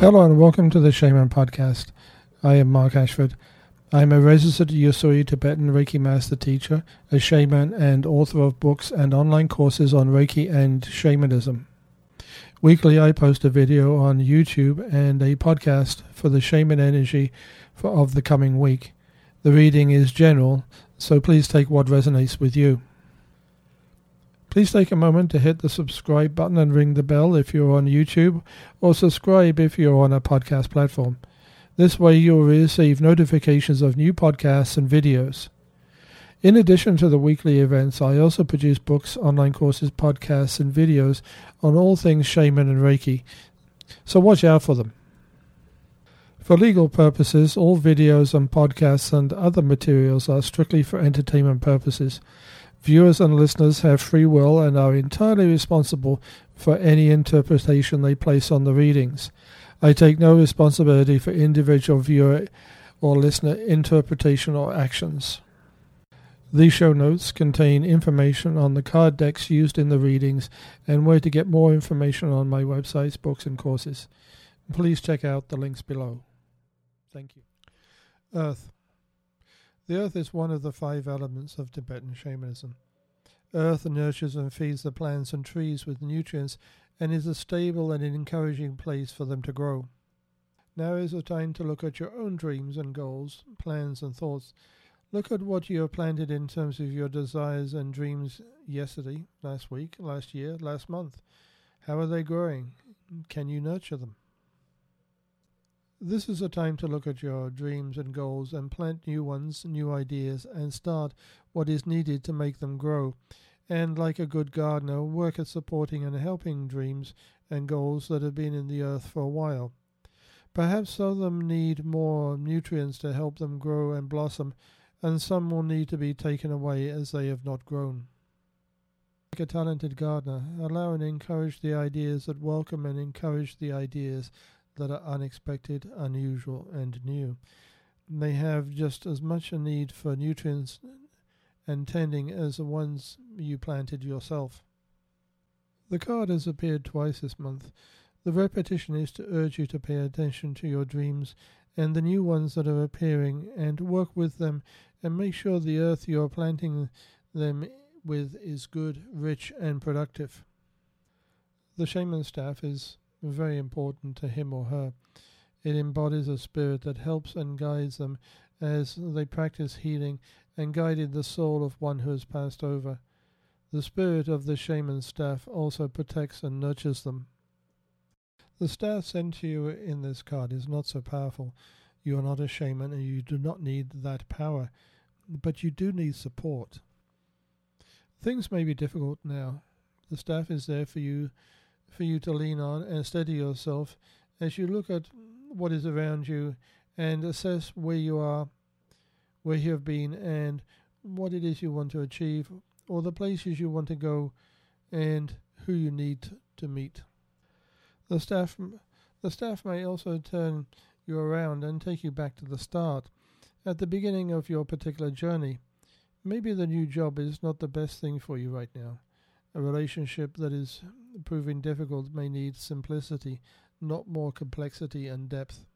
Hello and welcome to the Shaman Podcast. I am Mark Ashford. I am a registered Usui Tibetan Reiki Master Teacher, a shaman, and author of books and online courses on Reiki and shamanism. Weekly, I post a video on YouTube and a podcast for the shaman energy for, of the coming week. The reading is general, so please take what resonates with you. Please take a moment to hit the subscribe button and ring the bell if you're on YouTube, or subscribe if you're on a podcast platform. This way, you'll receive notifications of new podcasts and videos. In addition to the weekly events, I also produce books, online courses, podcasts, and videos on all things shaman and Reiki, so watch out for them. For legal purposes, all videos and podcasts and other materials are strictly for entertainment purposes. Viewers and listeners have free will and are entirely responsible for any interpretation they place on the readings. I take no responsibility for individual viewer or listener interpretation or actions. These show notes contain information on the card decks used in the readings and where to get more information on my websites, books, and courses. Please check out the links below. Thank you. Earth. The earth is one of the five elements of Tibetan shamanism. Earth nurtures and feeds the plants and trees with nutrients and is a stable and encouraging place for them to grow. Now is the time to look at your own dreams and goals, plans and thoughts. Look at what you have planted in terms of your desires and dreams yesterday, last week, last year, last month. How are they growing? Can you nurture them? This is a time to look at your dreams and goals and plant new ones, new ideas, and start what is needed to make them grow. And like a good gardener, work at supporting and helping dreams and goals that have been in the earth for a while. Perhaps some of them need more nutrients to help them grow and blossom, and some will need to be taken away as they have not grown. Like a talented gardener, allow and encourage the ideas that welcome and encourage the ideas that are unexpected, unusual, and new. They have just as much a need for nutrients and tending as the ones you planted yourself. The card has appeared twice this month. The repetition is to urge you to pay attention to your dreams and the new ones that are appearing and work with them and make sure the earth you are planting them with is good, rich, and productive. The shaman staff is very important to him or her. It embodies a spirit that helps and guides them as they practice healing and guided the soul of one who has passed over. The spirit of the shaman staff also protects and nurtures them. The staff sent to you in this card is not so powerful. You are not a shaman and you do not need that power, but you do need support. Things may be difficult now. The staff is there for you for you to lean on and steady yourself as you look at what is around you and assess where you are, where you have been, and what it is you want to achieve, or the places you want to go, and who you need to meet. The staff, the staff may also turn you around and take you back to the start, at the beginning of your particular journey. Maybe the new job is not the best thing for you right now. A relationship that is proving difficult may need simplicity, not more complexity and depth.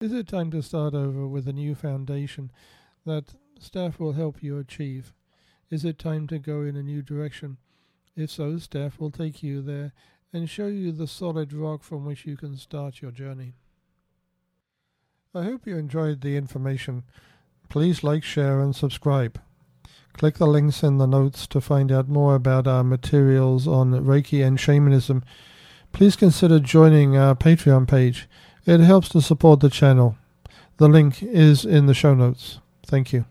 Is it time to start over with a new foundation that staff will help you achieve? Is it time to go in a new direction? If so, staff will take you there and show you the solid rock from which you can start your journey. I hope you enjoyed the information. Please like, share, and subscribe. Click the links in the notes to find out more about our materials on Reiki and shamanism. Please consider joining our Patreon page. It helps to support the channel. The link is in the show notes. Thank you.